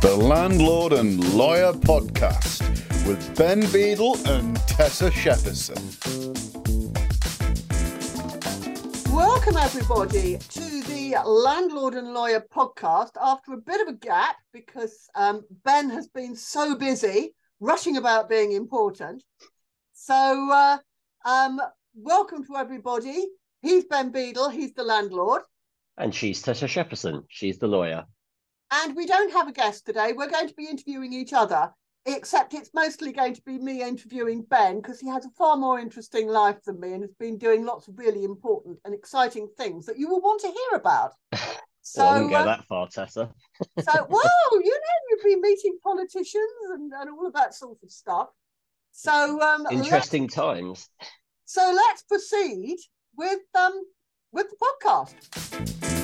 the Landlord and Lawyer Podcast with Ben Beadle and Tessa Shepperson. Welcome, everybody, to the Landlord and Lawyer Podcast after a bit of a gap because um, Ben has been so busy rushing about being important. So, uh, um, welcome to everybody. He's Ben Beadle, he's the landlord. And she's Tessa Shepperson, she's the lawyer. And we don't have a guest today. We're going to be interviewing each other, except it's mostly going to be me interviewing Ben because he has a far more interesting life than me and has been doing lots of really important and exciting things that you will want to hear about. So, well, I wouldn't go uh, that far, Tessa. so, well, you know, you've been meeting politicians and, and all of that sort of stuff. So, um, interesting times. So let's proceed with um with the podcast.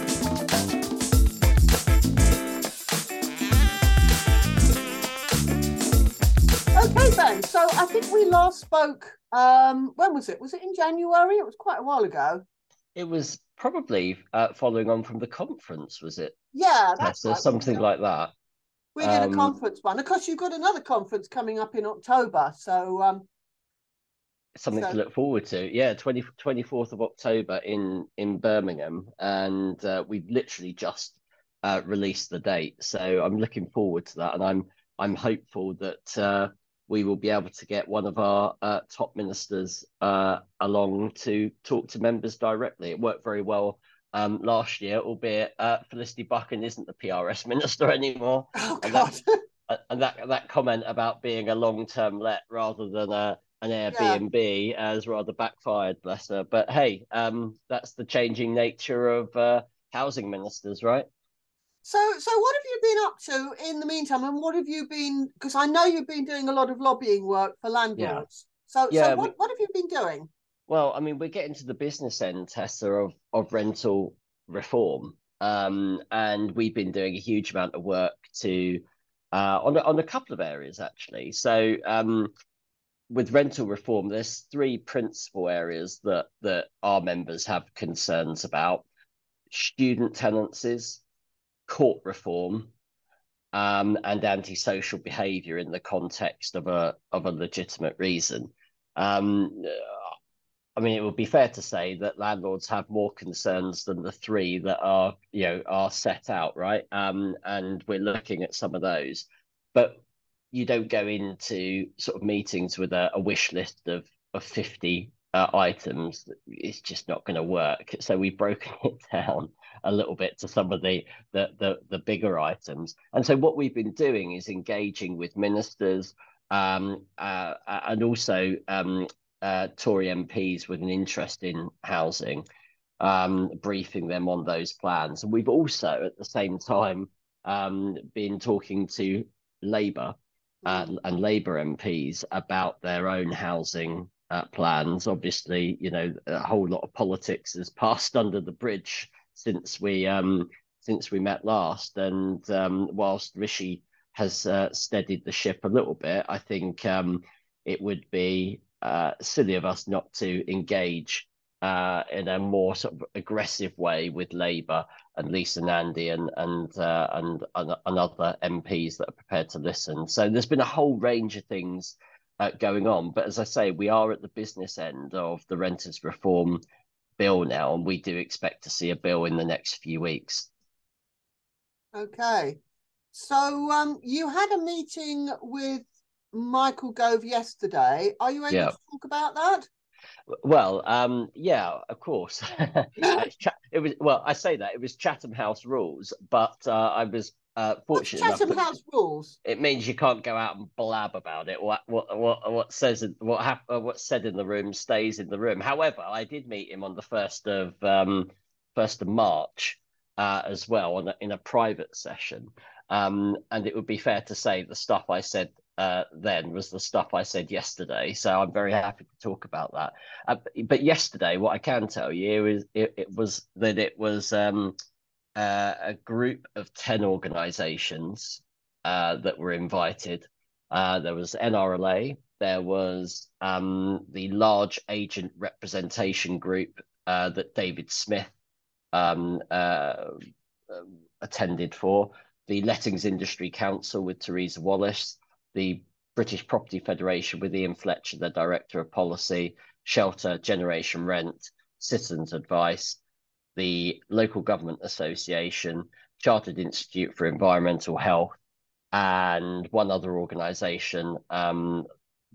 Okay, So I think we last spoke. Um, when was it? Was it in January? It was quite a while ago. It was probably uh, following on from the conference, was it? Yeah, that's right. something like that. We did um, a conference one. Of course, you've got another conference coming up in October, so um, something so... to look forward to. Yeah, 20, 24th of October in in Birmingham, and uh, we've literally just uh, released the date. So I'm looking forward to that, and I'm I'm hopeful that uh, we will be able to get one of our uh, top ministers uh, along to talk to members directly. It worked very well um, last year, albeit uh, Felicity Buchan isn't the PRS minister anymore. Oh, and, that, and that that comment about being a long term let rather than a an Airbnb yeah. has rather backfired, bless her. But hey, um, that's the changing nature of uh, housing ministers, right? So, so what have you been up to in the meantime, and what have you been? Because I know you've been doing a lot of lobbying work for landlords. Yeah. So, yeah, so what, we, what have you been doing? Well, I mean, we're getting to the business end, Tessa, of of rental reform, um, and we've been doing a huge amount of work to uh, on on a couple of areas actually. So, um, with rental reform, there's three principal areas that that our members have concerns about: student tenancies court reform um, and antisocial behaviour in the context of a of a legitimate reason. Um, I mean, it would be fair to say that landlords have more concerns than the three that are you know are set out, right? Um, and we're looking at some of those, but you don't go into sort of meetings with a, a wish list of of fifty uh, items. It's just not going to work. So we've broken it down a little bit to some of the, the the the, bigger items. And so what we've been doing is engaging with ministers um, uh, uh and also um, uh, Tory MPs with an interest in housing, um, briefing them on those plans. And we've also at the same time um, been talking to Labour and, and Labour MPs about their own housing uh, plans. Obviously, you know, a whole lot of politics has passed under the bridge since we um, since we met last. And um, whilst Rishi has uh, steadied the ship a little bit, I think um, it would be uh, silly of us not to engage uh, in a more sort of aggressive way with Labour and Lisa Nandy and and, uh, and and other MPs that are prepared to listen. So there's been a whole range of things uh, going on, but as I say, we are at the business end of the renters reform bill now, and we do expect to see a bill in the next few weeks. Okay. So um, you had a meeting with Michael Gove yesterday. Are you able yeah. to talk about that? Well, um, yeah, of course. it was well, I say that it was Chatham House rules, but uh, I was uh, fortunate What's Chatham House rules. It means you can't go out and blab about it. What what what what says what hap- uh, what's said in the room stays in the room. However, I did meet him on the first of um, first of March uh, as well on a, in a private session. Um, and it would be fair to say the stuff I said uh, then was the stuff I said yesterday. So I'm very happy to talk about that. Uh, but yesterday, what I can tell you is it, it was that it was um, uh, a group of 10 organizations uh, that were invited. Uh, there was NRLA, there was um, the large agent representation group uh, that David Smith um, uh, attended for. the Lettings Industry Council with Teresa Wallace, the British Property Federation with Ian Fletcher, the Director of Policy, Shelter, Generation Rent, Citizens Advice, the Local Government Association, Chartered Institute for Environmental Health, and one other organisation um,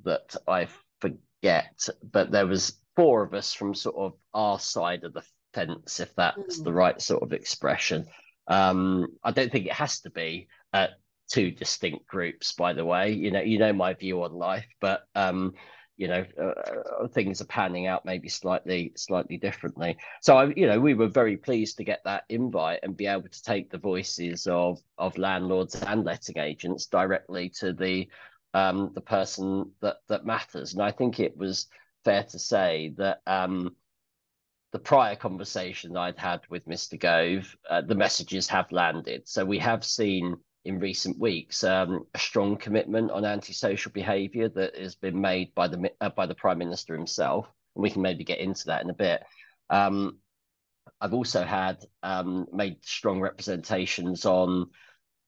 that I forget, but there was four of us from sort of our side of the fence, if that's mm. the right sort of expression. Um, I don't think it has to be uh, two distinct groups, by the way. You know, you know my view on life, but um, you know, uh, uh, things are panning out maybe slightly, slightly differently. So, I, you know, we were very pleased to get that invite and be able to take the voices of of landlords and letting agents directly to the um, the person that that matters. And I think it was fair to say that um, the prior conversation I'd had with Mr. Gove, uh, the messages have landed. So we have seen in recent weeks um, a strong commitment on antisocial behaviour that has been made by the uh, by the Prime Minister himself. And we can maybe get into that in a bit. Um, I've also had um, made strong representations on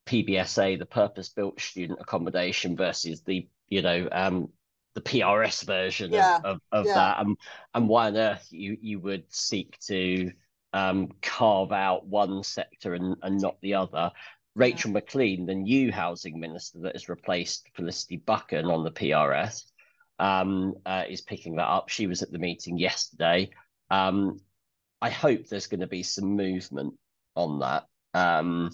PBSA, the purpose-built student accommodation, versus the you know um, the PRS version yeah. of, of, of yeah. that, and, and why on earth you you would seek to um, carve out one sector and, and not the other. Rachel yeah. Maclean, the new housing minister that has replaced Felicity Buchan on the PRS, um, uh, is picking that up. She was at the meeting yesterday. Um, I hope there's going to be some movement on that. Um,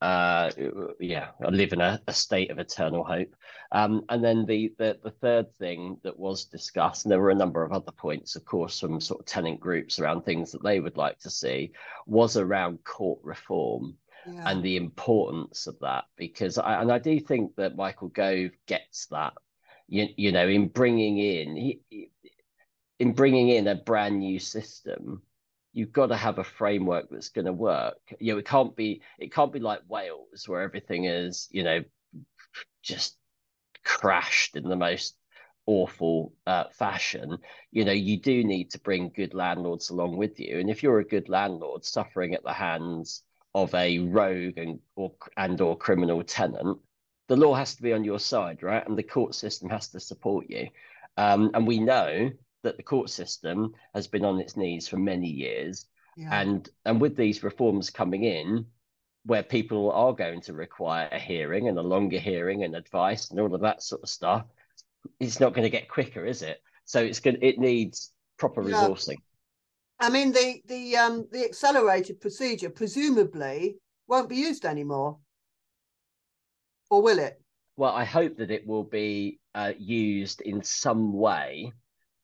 uh, yeah, I live in a, a state of eternal hope. Um, and then the, the the third thing that was discussed, and there were a number of other points, of course, from sort of tenant groups around things that they would like to see, was around court reform. Yeah. And the importance of that, because I and I do think that Michael Gove gets that, you, you know, in bringing in he, in bringing in a brand new system, you've got to have a framework that's going to work. You know, it can't be it can't be like Wales where everything is you know just crashed in the most awful uh, fashion. You know, you do need to bring good landlords along with you, and if you're a good landlord suffering at the hands of a rogue and or and or criminal tenant, the law has to be on your side, right? And the court system has to support you. Um, and we know that the court system has been on its knees for many years. Yeah. And and with these reforms coming in, where people are going to require a hearing and a longer hearing and advice and all of that sort of stuff, it's not going to get quicker, is it? So it's good. It needs proper yeah. resourcing. I mean, the the um the accelerated procedure presumably won't be used anymore, or will it? Well, I hope that it will be uh, used in some way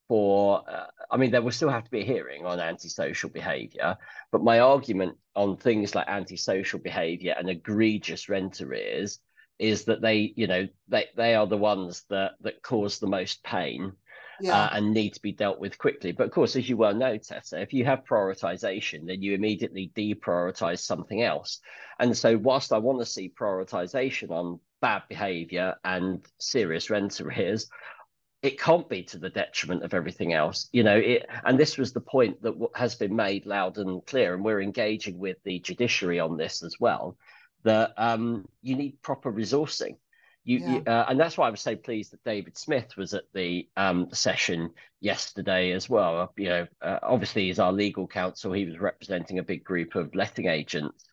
for uh, i mean there will still have to be a hearing on antisocial behavior but my argument on things like antisocial behavior and egregious rent arrears is that they you know they they are the ones that that cause the most pain yeah. uh, and need to be dealt with quickly. But of course as you well know tessa if you have prioritization then you immediately deprioritize something else. And so whilst i want to see prioritization on bad behavior and serious rent arrears it can't be to the detriment of everything else. You know it and this was the point that has been made loud and clear and we're engaging with the judiciary on this as well that um, you need proper resourcing you, yeah. you uh, and that's why i was so pleased that david smith was at the um, session yesterday as well you know uh, obviously he's our legal counsel he was representing a big group of letting agents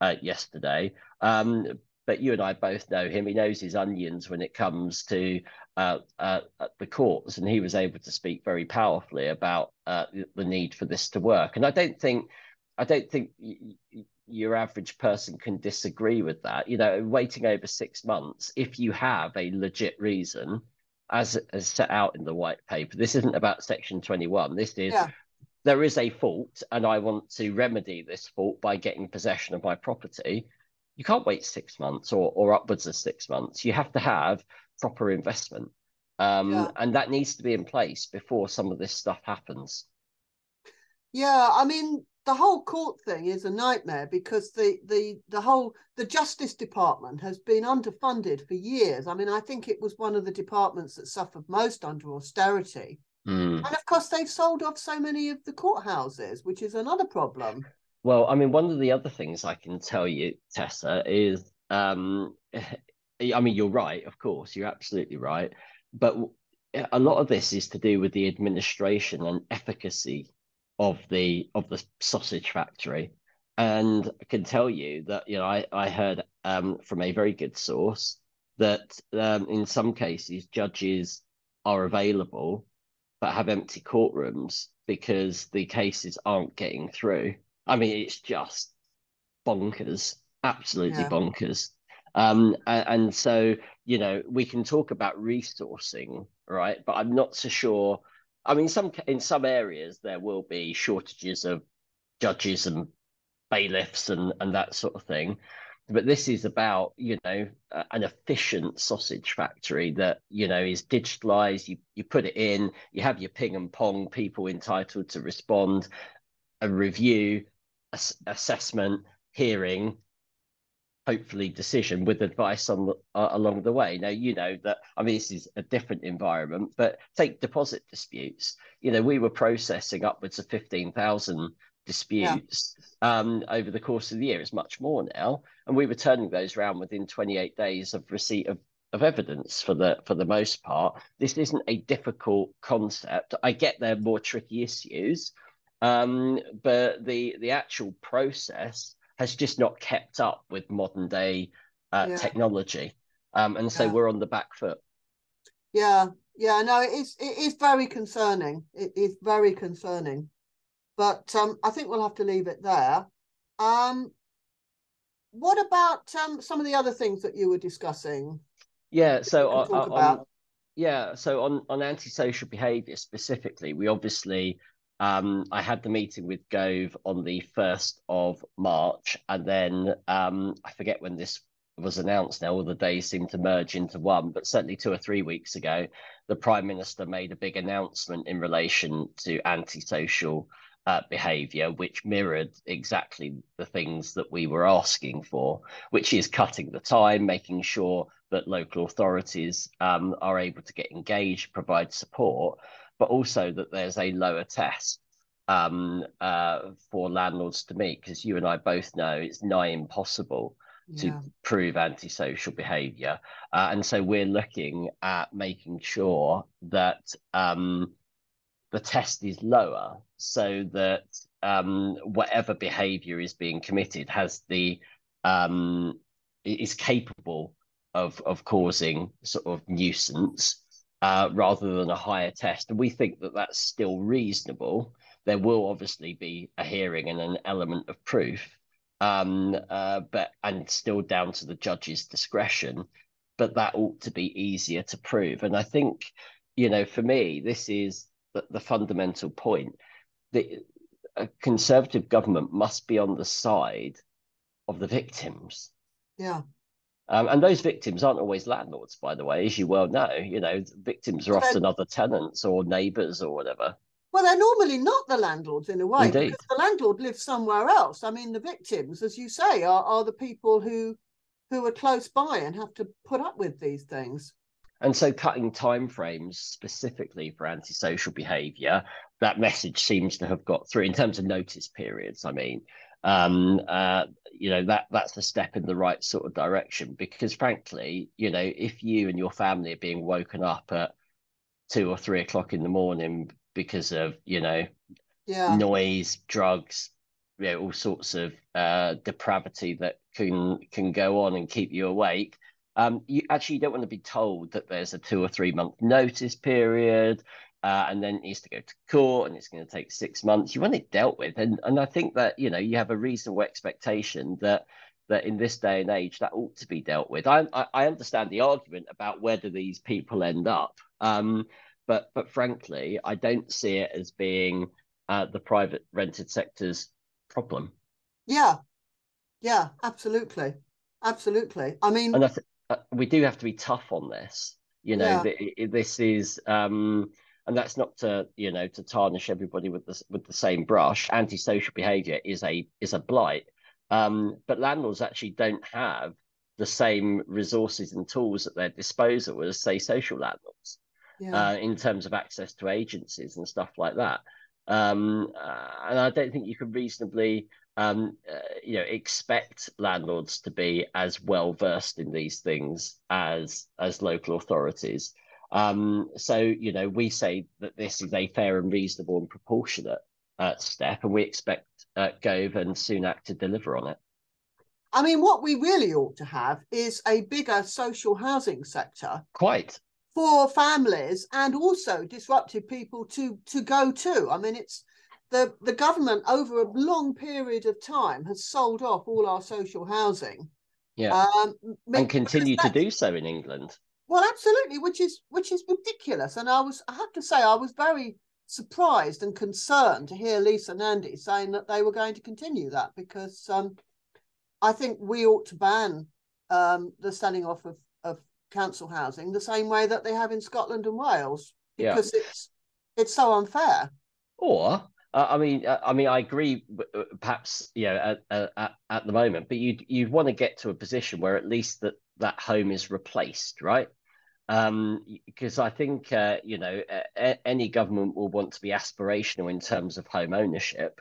uh, yesterday um, but you and I both know him. He knows his onions when it comes to uh, uh, the courts, and he was able to speak very powerfully about uh, the need for this to work. And I don't think, I don't think your average person can disagree with that. You know, waiting over six months, if you have a legit reason, as, as set out in the white paper, this isn't about Section Twenty One. This is. Yeah. There is a fault, and I want to remedy this fault by getting possession of my property you can't wait six months or, or upwards of six months. You have to have proper investment. Um, yeah. And that needs to be in place before some of this stuff happens. Yeah, I mean, the whole court thing is a nightmare because the the the whole the justice department has been underfunded for years i mean i think it was one of the departments that suffered most under austerity mm. and of course they've sold off so many of the courthouses which is another problem well, I mean, one of the other things I can tell you, Tessa, is um, I mean, you're right, of course, you're absolutely right. But a lot of this is to do with the administration and efficacy of the of the sausage factory. And I can tell you that you know I I heard um, from a very good source that um, in some cases judges are available but have empty courtrooms because the cases aren't getting through. I mean, it's just bonkers, absolutely yeah. bonkers. Um, and, and, so, you know, we can talk about resourcing, right? But I'm not so sure. I mean, some in some areas there will be shortages of judges and bailiffs and and that sort of thing. But this is about, you know, an efficient sausage factory that, you know, is digitalized. You you put it in, you have your ping and pong people entitled to respond, a review, ass- assessment, hearing, hopefully decision with advice on uh, along the way. Now you know that I mean this is a different environment, but take deposit disputes. You know we were processing upwards of fifteen thousand disputes yeah. um, over the course of the year. It's much more now, and we were turning those around within twenty eight days of receipt of. Of evidence for the for the most part, this isn't a difficult concept. I get there are more tricky issues, um, but the the actual process has just not kept up with modern day uh, yeah. technology, um, and so yeah. we're on the back foot. Yeah, yeah, no, it is it is very concerning. It is very concerning, but um, I think we'll have to leave it there. Um, what about um, some of the other things that you were discussing? Yeah, so on, on, yeah, so on on antisocial behaviour specifically, we obviously um, I had the meeting with Gove on the 1st of March, and then um, I forget when this was announced now, all the days seem to merge into one, but certainly two or three weeks ago, the Prime Minister made a big announcement in relation to antisocial uh, behaviour, which mirrored exactly the things that we were asking for, which is cutting the time, making sure that local authorities um, are able to get engaged, provide support, but also that there's a lower test um, uh, for landlords to meet because you and I both know it's nigh impossible yeah. to prove antisocial behaviour, uh, and so we're looking at making sure that um, the test is lower so that um, whatever behaviour is being committed has the um, is capable of of causing sort of nuisance uh, rather than a higher test. And we think that that's still reasonable. There will obviously be a hearing and an element of proof, um, uh, but and still down to the judge's discretion. But that ought to be easier to prove. And I think, you know, for me, this is the, the fundamental point. The a conservative government must be on the side of the victims. Yeah. Um, and those victims aren't always landlords, by the way, as you well know. You know, victims are often other tenants or neighbours or whatever. Well, they're normally not the landlords in a way Indeed. because the landlord lives somewhere else. I mean, the victims, as you say, are, are the people who who are close by and have to put up with these things. And so, cutting timeframes specifically for antisocial behaviour, that message seems to have got through in terms of notice periods. I mean, um, uh, you know that that's the step in the right sort of direction because frankly you know if you and your family are being woken up at two or three o'clock in the morning because of you know yeah. noise drugs you know all sorts of uh, depravity that can can go on and keep you awake um, you actually don't want to be told that there's a two or three month notice period uh, and then it needs to go to court and it's going to take six months. You want it dealt with, and and I think that you know you have a reasonable expectation that that in this day and age that ought to be dealt with. I I, I understand the argument about whether these people end up, um, but but frankly, I don't see it as being uh, the private rented sector's problem. Yeah, yeah, absolutely, absolutely. I mean, and I th- uh, we do have to be tough on this. You know, yeah. this is. Um, and that's not to you know to tarnish everybody with the with the same brush. Antisocial behaviour is a is a blight, um, but landlords actually don't have the same resources and tools at their disposal as say social landlords, yeah. uh, in terms of access to agencies and stuff like that. Um, uh, and I don't think you can reasonably um, uh, you know, expect landlords to be as well versed in these things as as local authorities. Um, so, you know, we say that this is a fair and reasonable and proportionate uh, step, and we expect uh, Gove and Sunak to deliver on it. I mean, what we really ought to have is a bigger social housing sector. Quite. For families and also disrupted people to to go to. I mean, it's the the government over a long period of time has sold off all our social housing. Yeah. Um, and continue to do so in England. Well, absolutely, which is which is ridiculous. And I was I have to say I was very surprised and concerned to hear Lisa Nandy saying that they were going to continue that because um, I think we ought to ban um, the selling off of, of council housing the same way that they have in Scotland and Wales because yeah. it's it's so unfair. Or uh, I mean, uh, I mean, I agree. Uh, perhaps you know at, at, at the moment, but you you'd want to get to a position where at least that that home is replaced, right? Um, because I think uh, you know a, any government will want to be aspirational in terms of home ownership.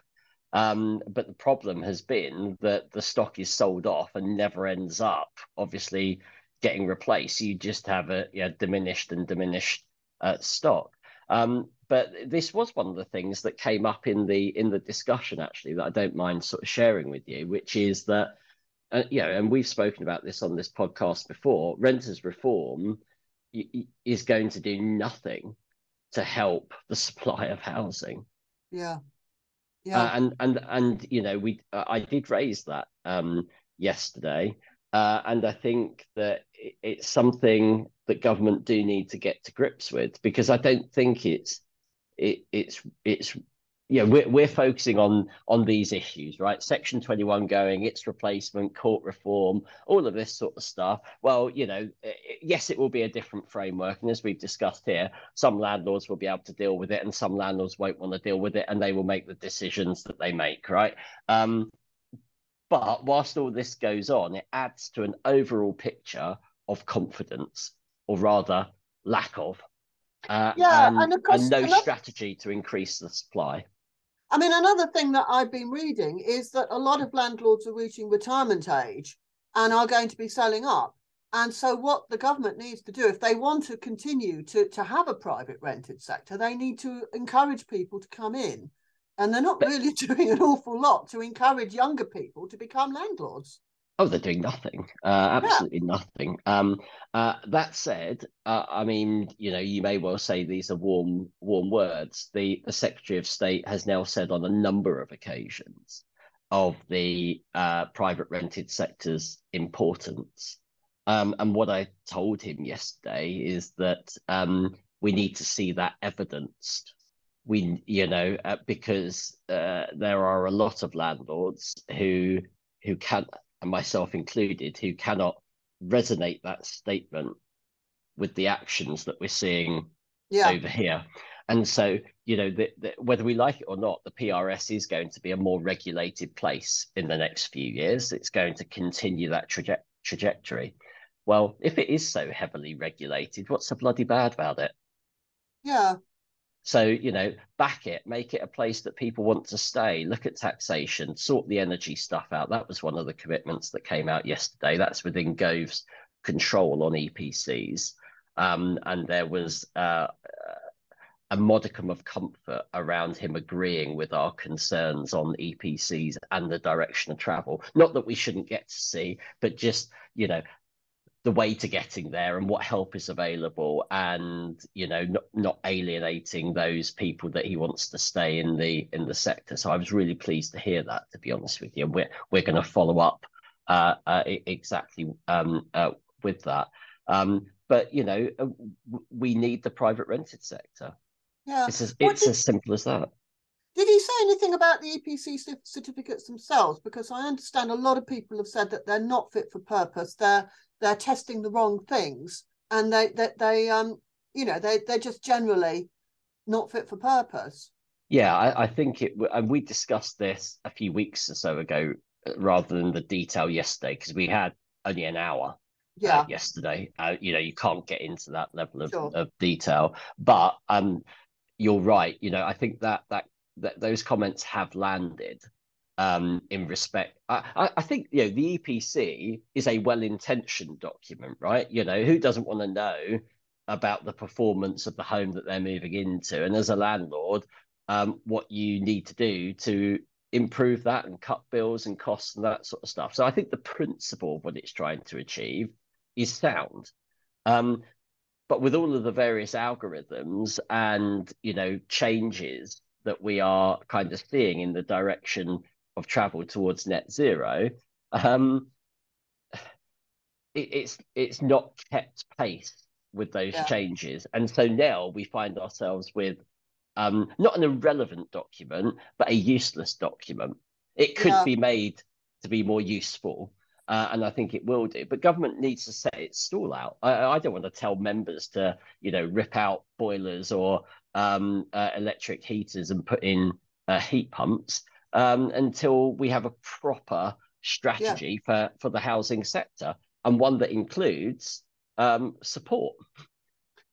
Um, but the problem has been that the stock is sold off and never ends up, obviously, getting replaced. You just have a you know, diminished and diminished uh, stock. Um, but this was one of the things that came up in the in the discussion actually that I don't mind sort of sharing with you, which is that uh, you know, and we've spoken about this on this podcast before. Renters reform is going to do nothing to help the supply of housing. Yeah. Yeah. Uh, and and and you know we uh, I did raise that um, yesterday, uh, and I think that it, it's something that government do need to get to grips with because I don't think it's it, it's it's yeah, we're, we're focusing on on these issues, right? Section 21 going, its replacement, court reform, all of this sort of stuff. Well, you know, yes, it will be a different framework. And as we've discussed here, some landlords will be able to deal with it and some landlords won't want to deal with it and they will make the decisions that they make, right? Um, but whilst all this goes on, it adds to an overall picture of confidence, or rather, lack of. Uh, yeah, and, and, course, and no another, strategy to increase the supply. I mean, another thing that I've been reading is that a lot of landlords are reaching retirement age and are going to be selling up. And so, what the government needs to do, if they want to continue to, to have a private rented sector, they need to encourage people to come in. And they're not really doing an awful lot to encourage younger people to become landlords. Oh, they're doing nothing. Uh, absolutely yeah. nothing. Um, uh, that said, uh, I mean, you know, you may well say these are warm, warm words. The the Secretary of State has now said on a number of occasions of the uh, private rented sector's importance. Um, and what I told him yesterday is that um, we need to see that evidenced. We, you know, uh, because uh, there are a lot of landlords who who can and myself included, who cannot resonate that statement with the actions that we're seeing yeah. over here. And so, you know, the, the, whether we like it or not, the PRS is going to be a more regulated place in the next few years. It's going to continue that traje- trajectory. Well, if it is so heavily regulated, what's so bloody bad about it? Yeah, so, you know, back it, make it a place that people want to stay, look at taxation, sort the energy stuff out. That was one of the commitments that came out yesterday. That's within Gove's control on EPCs. Um, and there was uh, a modicum of comfort around him agreeing with our concerns on EPCs and the direction of travel. Not that we shouldn't get to see, but just, you know, the way to getting there and what help is available and you know not, not alienating those people that he wants to stay in the in the sector. So i was really pleased to hear that to be honest with you. And we're we're going to follow up uh, uh, exactly um, uh, with that. Um, but you know uh, we need the private rented sector. Yeah. It's as, it's did, as simple as that. Did he say anything about the EPC certificates themselves? Because I understand a lot of people have said that they're not fit for purpose. They're they're testing the wrong things. And they they, they um you know they they're just generally not fit for purpose. Yeah i, I think it and we discussed this a few weeks or so ago uh, rather than the detail yesterday because we had only an hour uh, yeah. uh, yesterday. Uh, you know you can't get into that level of, sure. of detail. But um you're right you know i think that that that those comments have landed um, in respect. I, I think you know the EPC is a well-intentioned document, right? You know, who doesn't want to know about the performance of the home that they're moving into, and as a landlord, um, what you need to do to improve that and cut bills and costs and that sort of stuff. So I think the principle of what it's trying to achieve is sound. Um, but with all of the various algorithms and you know changes that we are kind of seeing in the direction of travel towards net zero, um, it, it's it's not kept pace with those yeah. changes, and so now we find ourselves with um, not an irrelevant document, but a useless document. It could yeah. be made to be more useful, uh, and I think it will do. But government needs to set its stall out. I, I, don't want to tell members to, you know, rip out boilers or um, uh, electric heaters and put in uh, heat pumps um, until we have a proper strategy yeah. for for the housing sector and one that includes um, support.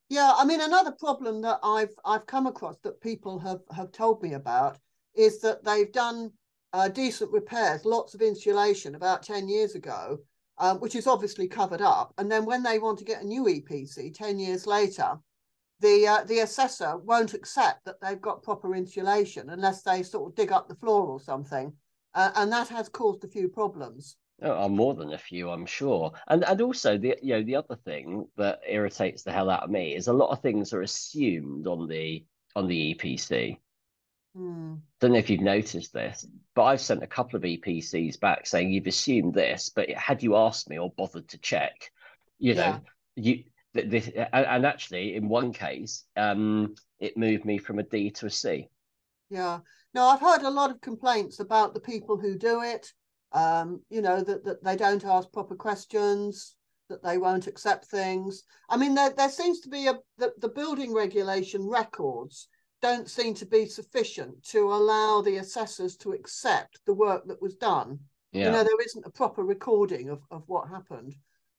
Yeah, I mean another problem that I've I've come across that people have have told me about is that they've done uh, decent repairs, lots of insulation about ten years ago, um, which is obviously covered up, and then when they want to get a new EPC ten years later, the uh, the assessor won't accept that they've got proper insulation unless they sort of dig up the floor or something, uh, and that has caused a few problems. Oh, more than a few, I'm sure. And and also the you know the other thing that irritates the hell out of me is a lot of things are assumed on the on the EPC. Hmm. Don't know if you've noticed this, but I've sent a couple of EPCs back saying you've assumed this, but had you asked me or bothered to check, you know, yeah. you this and actually in one case, um, it moved me from a D to a C. Yeah. No, I've heard a lot of complaints about the people who do it um, you know, that, that they don't ask proper questions, that they won't accept things. I mean, there, there seems to be a the, the building regulation records don't seem to be sufficient to allow the assessors to accept the work that was done. Yeah. You know, there isn't a proper recording of, of what happened.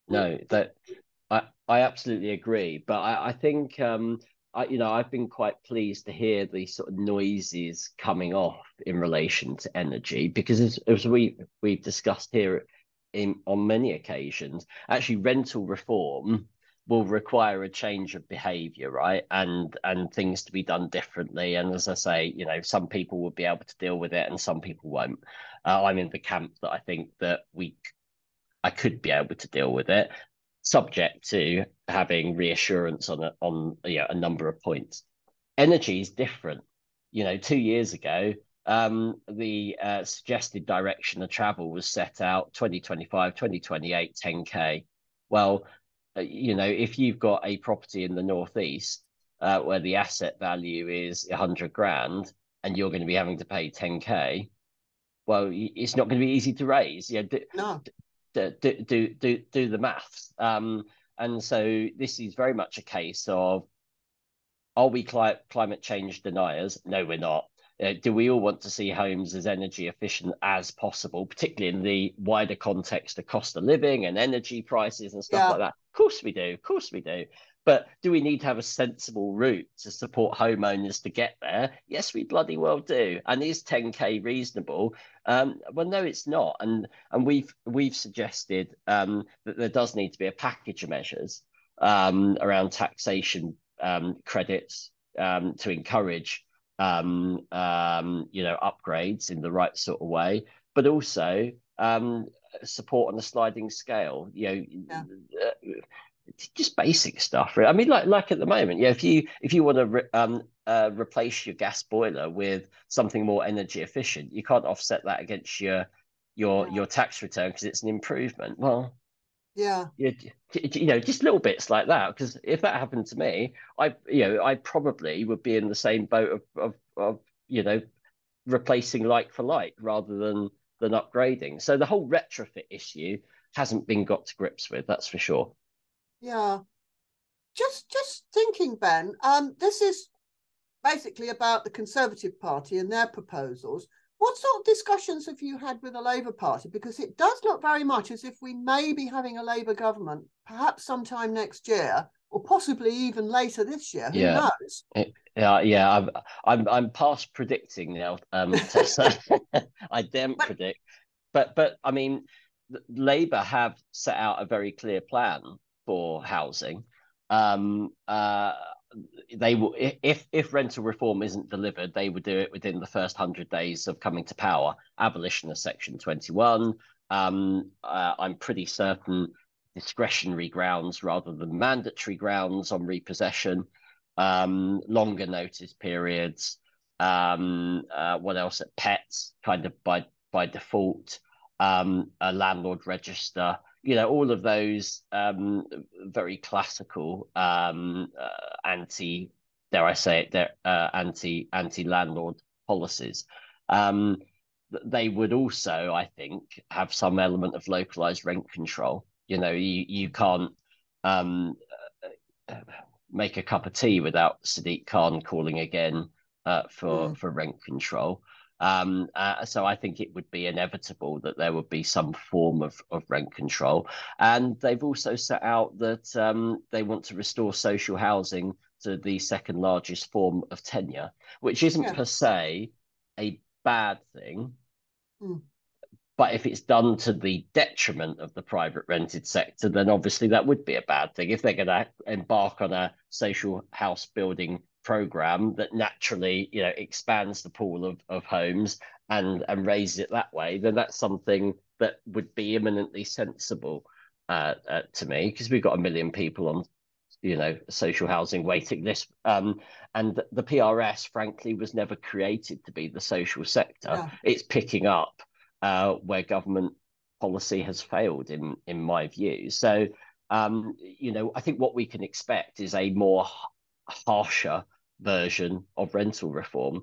No, that I, I absolutely agree. But I, I think um, I, you know, I've been quite pleased to hear the sort of noises coming off in relation to energy because as, as we we've discussed here in on many occasions, actually rental reform will require a change of behavior, right? And and things to be done differently. And as I say, you know, some people will be able to deal with it and some people won't. Uh, I'm in the camp that I think that we I could be able to deal with it subject to having reassurance on a, on you know, a number of points. Energy is different. You know, two years ago, um, the uh, suggested direction of travel was set out 2025, 2028, 10K. Well, uh, you know, if you've got a property in the Northeast uh, where the asset value is 100 grand and you're going to be having to pay 10K, well, it's not going to be easy to raise. Yeah, no do do do do the maths. Um, and so this is very much a case of are we cli- climate change deniers? No, we're not. Uh, do we all want to see homes as energy efficient as possible, particularly in the wider context of cost of living and energy prices and stuff yeah. like that? Of course we do. Of course we do. But do we need to have a sensible route to support homeowners to get there? Yes, we bloody well do. And is 10k reasonable? Um, well, no, it's not. And and we've we've suggested um, that there does need to be a package of measures um, around taxation um, credits um, to encourage um, you know upgrades in the right sort of way, but also support on a sliding scale. You know. Yeah. Uh, just basic stuff. Really. I mean, like like at the moment, yeah. If you if you want to um, uh, replace your gas boiler with something more energy efficient, you can't offset that against your your yeah. your tax return because it's an improvement. Well, yeah, you, you know, just little bits like that. Because if that happened to me, I you know I probably would be in the same boat of of, of you know replacing like for like rather than than upgrading. So the whole retrofit issue hasn't been got to grips with. That's for sure. Yeah. Just just thinking, Ben, um, this is basically about the Conservative Party and their proposals. what sort of discussions have you had with the Labour Party? Because it does look very much as if we may be having a Labour government, perhaps sometime next year, or possibly even later this year. Who yeah. knows? Yeah, yeah. I'm I'm I'm past predicting now, um, Tessa. I don't predict, but but I mean, Labour have set out a very clear plan for housing. Um, uh, they will if if rental reform isn't delivered, they would do it within the first hundred days of coming to power. Abolition of Section Twenty One. Um, uh, I'm pretty certain discretionary grounds rather than mandatory grounds on repossession, um, longer notice periods. Um, uh, what else? at Pets, kind of by by default, um, a landlord register. You know, all of those um, very classical um, uh, anti, dare I say it, uh, anti anti landlord policies. Um, they would also, I think, have some element of localized rent control. You know, you you can't um, uh, make a cup of tea without Sadiq Khan calling again uh, for mm. for rent control. Um, uh, so I think it would be inevitable that there would be some form of, of rent control. And they've also set out that um, they want to restore social housing to the second largest form of tenure, which isn't yeah. per se a bad thing. Mm. But if it's done to the detriment of the private rented sector, then obviously that would be a bad thing. If they're going to embark on a social house building program that naturally, you know, expands the pool of, of homes and and raises it that way, then that's something that would be imminently sensible uh, uh, to me because we've got a million people on you know social housing waiting list um, and the prs frankly was never created to be the social sector yeah. it's picking up uh, where government policy has failed, in in my view. So, um, you know, I think what we can expect is a more harsher version of rental reform,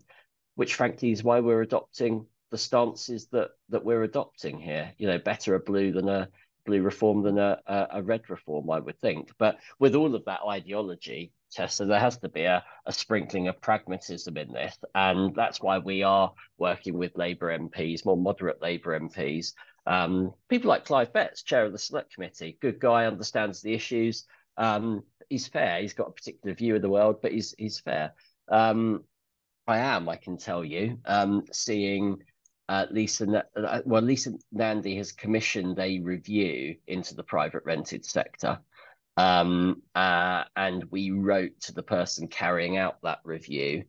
which frankly is why we're adopting the stances that that we're adopting here. You know, better a blue than a blue reform than a, a, a red reform, I would think. But with all of that ideology, Tessa, there has to be a, a sprinkling of pragmatism in this. And that's why we are working with Labour MPs, more moderate Labour MPs. Um, people like Clive Betts, chair of the select committee, good guy, understands the issues. Um, he's fair. He's got a particular view of the world, but he's he's fair. Um, I am, I can tell you, um, seeing uh, Lisa, uh, well, Lisa Nandy has commissioned a review into the private rented sector. Um, uh, and we wrote to the person carrying out that review.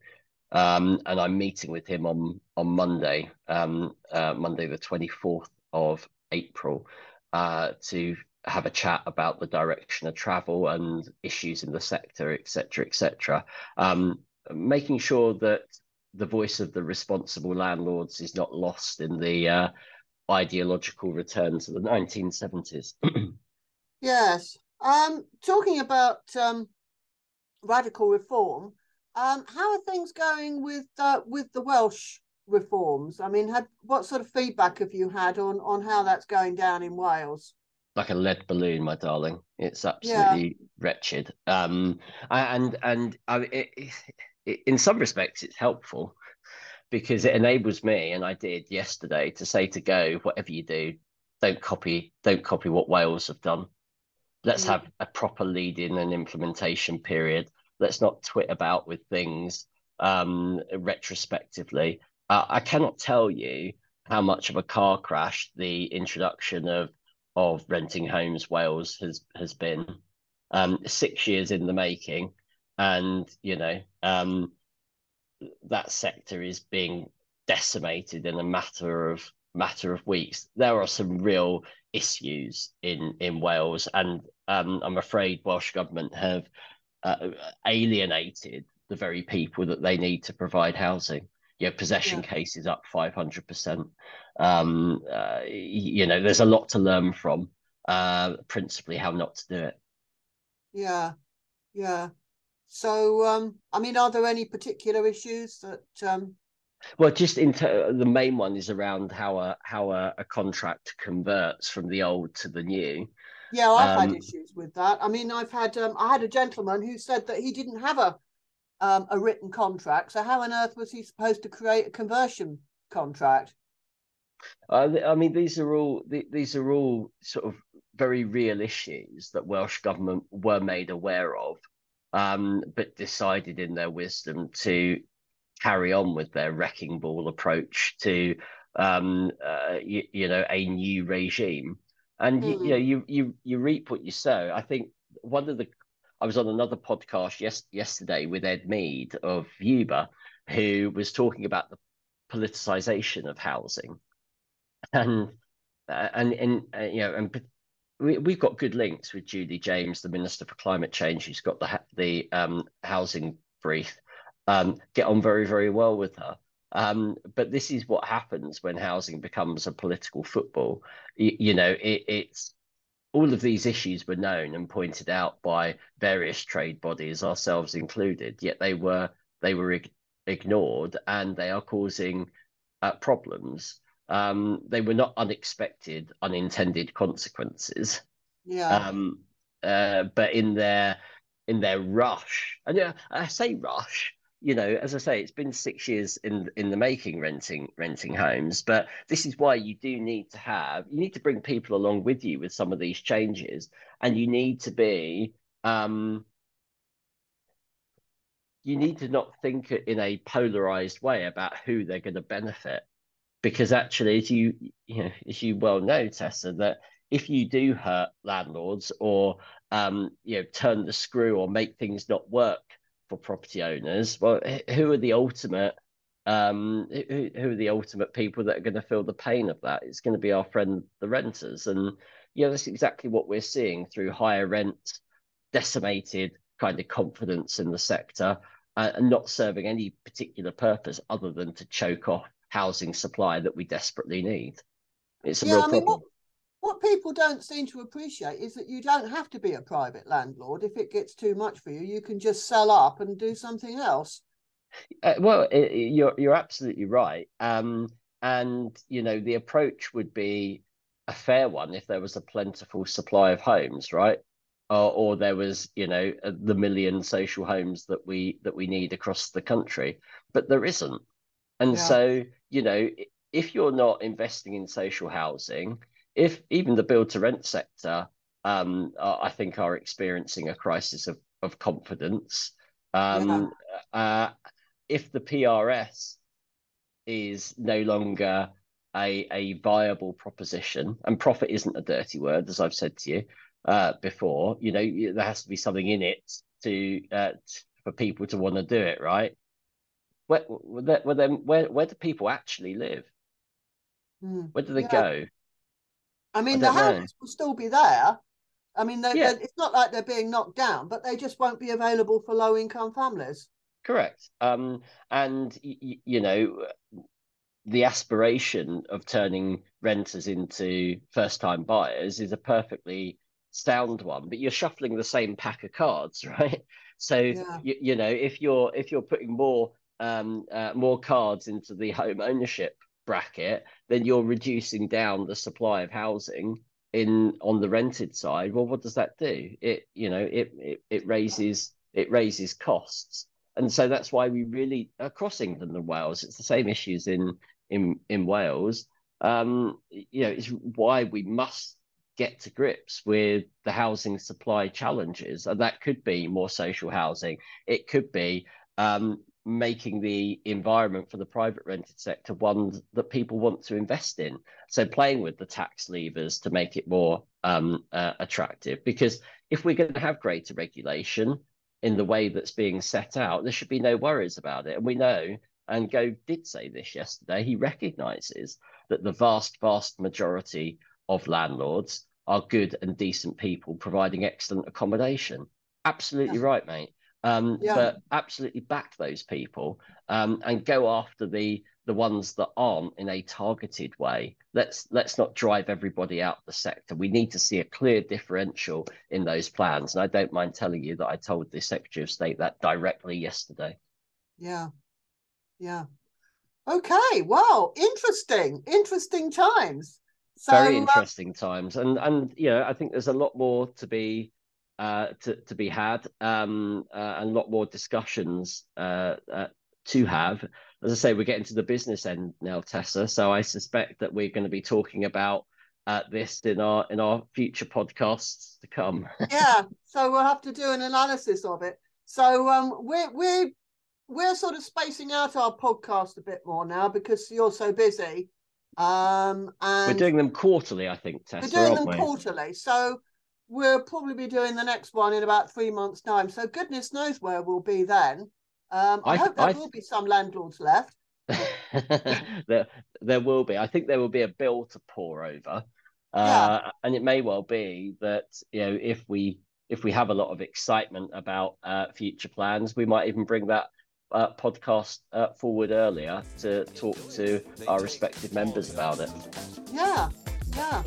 Um, and I'm meeting with him on on Monday, um, uh, Monday the 24th of April, uh, to have a chat about the direction of travel and issues in the sector, etc., etc. Um, making sure that the voice of the responsible landlords is not lost in the uh, ideological return to the 1970s. yes, um, talking about um, radical reform, um, how are things going with uh, with the Welsh reforms? I mean, had what sort of feedback have you had on on how that's going down in Wales? Like a lead balloon, my darling. It's absolutely yeah. wretched. Um, and and I, it, it, in some respects, it's helpful because it enables me, and I did yesterday, to say to Gove, whatever you do, don't copy, don't copy what Wales have done let's mm. have a proper lead in and implementation period let's not twit about with things um, retrospectively uh, i cannot tell you how much of a car crash the introduction of of renting homes wales has has been um, six years in the making and you know um, that sector is being decimated in a matter of matter of weeks there are some real issues in in wales and um, I'm afraid Welsh government have uh, alienated the very people that they need to provide housing. Know, possession yeah. cases up 500%. Um, uh, you know, there's a lot to learn from, uh, principally how not to do it. Yeah, yeah. So, um, I mean, are there any particular issues that? Um... Well, just in ter- the main one is around how a how a, a contract converts from the old to the new. Yeah, I've um, had issues with that. I mean, I've had um, I had a gentleman who said that he didn't have a um, a written contract. So how on earth was he supposed to create a conversion contract? Uh, I mean, these are all these are all sort of very real issues that Welsh government were made aware of, um, but decided in their wisdom to carry on with their wrecking ball approach to, um, uh, you, you, know, a new regime. And mm. you, you know, you you you reap what you sow. I think one of the I was on another podcast yes yesterday with Ed Mead of Viewber, who was talking about the politicization of housing, and uh, and and uh, you know and we, we've got good links with Julie James, the Minister for Climate Change, who's got the the um, housing brief. Um, get on very very well with her. Um, but this is what happens when housing becomes a political football. You, you know, it, it's all of these issues were known and pointed out by various trade bodies, ourselves included. Yet they were they were ig- ignored, and they are causing uh, problems um, they were not unexpected, unintended consequences. Yeah. Um, uh, but in their in their rush, and yeah, I say rush. You know, as I say, it's been six years in in the making renting renting homes. But this is why you do need to have you need to bring people along with you with some of these changes, and you need to be um, you need to not think in a polarized way about who they're going to benefit because actually, as you, you know, as you well know, Tessa, that if you do hurt landlords or um, you know turn the screw or make things not work for property owners, well, who are the ultimate um, who, who, are the ultimate people that are going to feel the pain of that? It's going to be our friend the renters, and know that's exactly what we're seeing through higher rents, decimated kind of confidence in the sector, uh, and not serving any particular purpose other than to choke off housing supply that we desperately need. It's a yeah, real I mean, problem. What, what people don't seem to appreciate is that you don't have to be a private landlord. If it gets too much for you, you can just sell up and do something else. Uh, well, it, you're you're absolutely right. Um, and you know the approach would be a fair one if there was a plentiful supply of homes, right? Or, or there was, you know, the million social homes that we that we need across the country, but there isn't. And yeah. so, you know, if you're not investing in social housing, if even the build to rent sector, um, I think are experiencing a crisis of, of confidence. Um, yeah. uh, if the PRS is no longer a, a viable proposition, and profit isn't a dirty word, as I've said to you uh, before, you know, there has to be something in it to uh, for people to want to do it, right? Where, where, then where, where do people actually live? Mm, where do they yeah. go? I mean, I the houses know. will still be there. I mean, they're, yeah. they're, it's not like they're being knocked down, but they just won't be available for low income families. Correct. Um, and y- you know, the aspiration of turning renters into first time buyers is a perfectly sound one, but you're shuffling the same pack of cards, right? So yeah. you, you know, if you're if you're putting more um, uh, more cards into the home ownership bracket, then you're reducing down the supply of housing in on the rented side. Well, what does that do? It you know it it, it raises it raises costs, and so that's why we really across England and Wales, it's the same issues in in in Wales. Um, you know, it's why we must get to grips with the housing supply challenges. And that could be more social housing. It could be um, making the environment for the private rented sector one that people want to invest in. So playing with the tax levers to make it more um, uh, attractive. Because if we're going to have greater regulation in the way that's being set out, there should be no worries about it. And we know, and Gove did say this yesterday, he recognises that the vast, vast majority of landlords are good and decent people providing excellent accommodation. Absolutely yeah. right, mate. Um, yeah. But absolutely back those people um, and go after the the ones that aren't in a targeted way. Let's let's not drive everybody out the sector. We need to see a clear differential in those plans. And I don't mind telling you that I told the Secretary of State that directly yesterday. Yeah, yeah. Okay. Wow. Interesting. Interesting times. So, Very uh, interesting uh, times, and and you know I think there's a lot more to be uh, to, to be had um, uh, and a lot more discussions uh, uh, to have. As I say, we're getting to the business end now, Tessa. So I suspect that we're going to be talking about uh, this in our in our future podcasts to come. yeah, so we'll have to do an analysis of it. So um, we're we're we're sort of spacing out our podcast a bit more now because you're so busy. Um, and we're doing them quarterly, I think. Tessa, we're doing them we? quarterly, so we'll probably be doing the next one in about three months' time. So goodness knows where we'll be then. Um, I, I hope there I... will be some landlords left. there, there will be. I think there will be a bill to pore over, uh, yeah. and it may well be that you know if we if we have a lot of excitement about uh, future plans, we might even bring that uh, podcast uh, forward earlier to talk to our respective members about it. Yeah, yeah.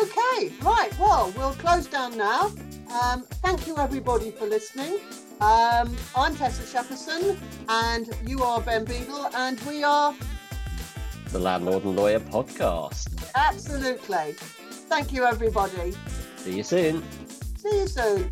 Okay, right. Well, we'll close down now. Um, thank you, everybody, for listening. Um, I'm Tessa Shepperson, and you are Ben Beadle, and we are the Landlord and Lawyer podcast. Absolutely. Thank you, everybody. See you soon. See you soon.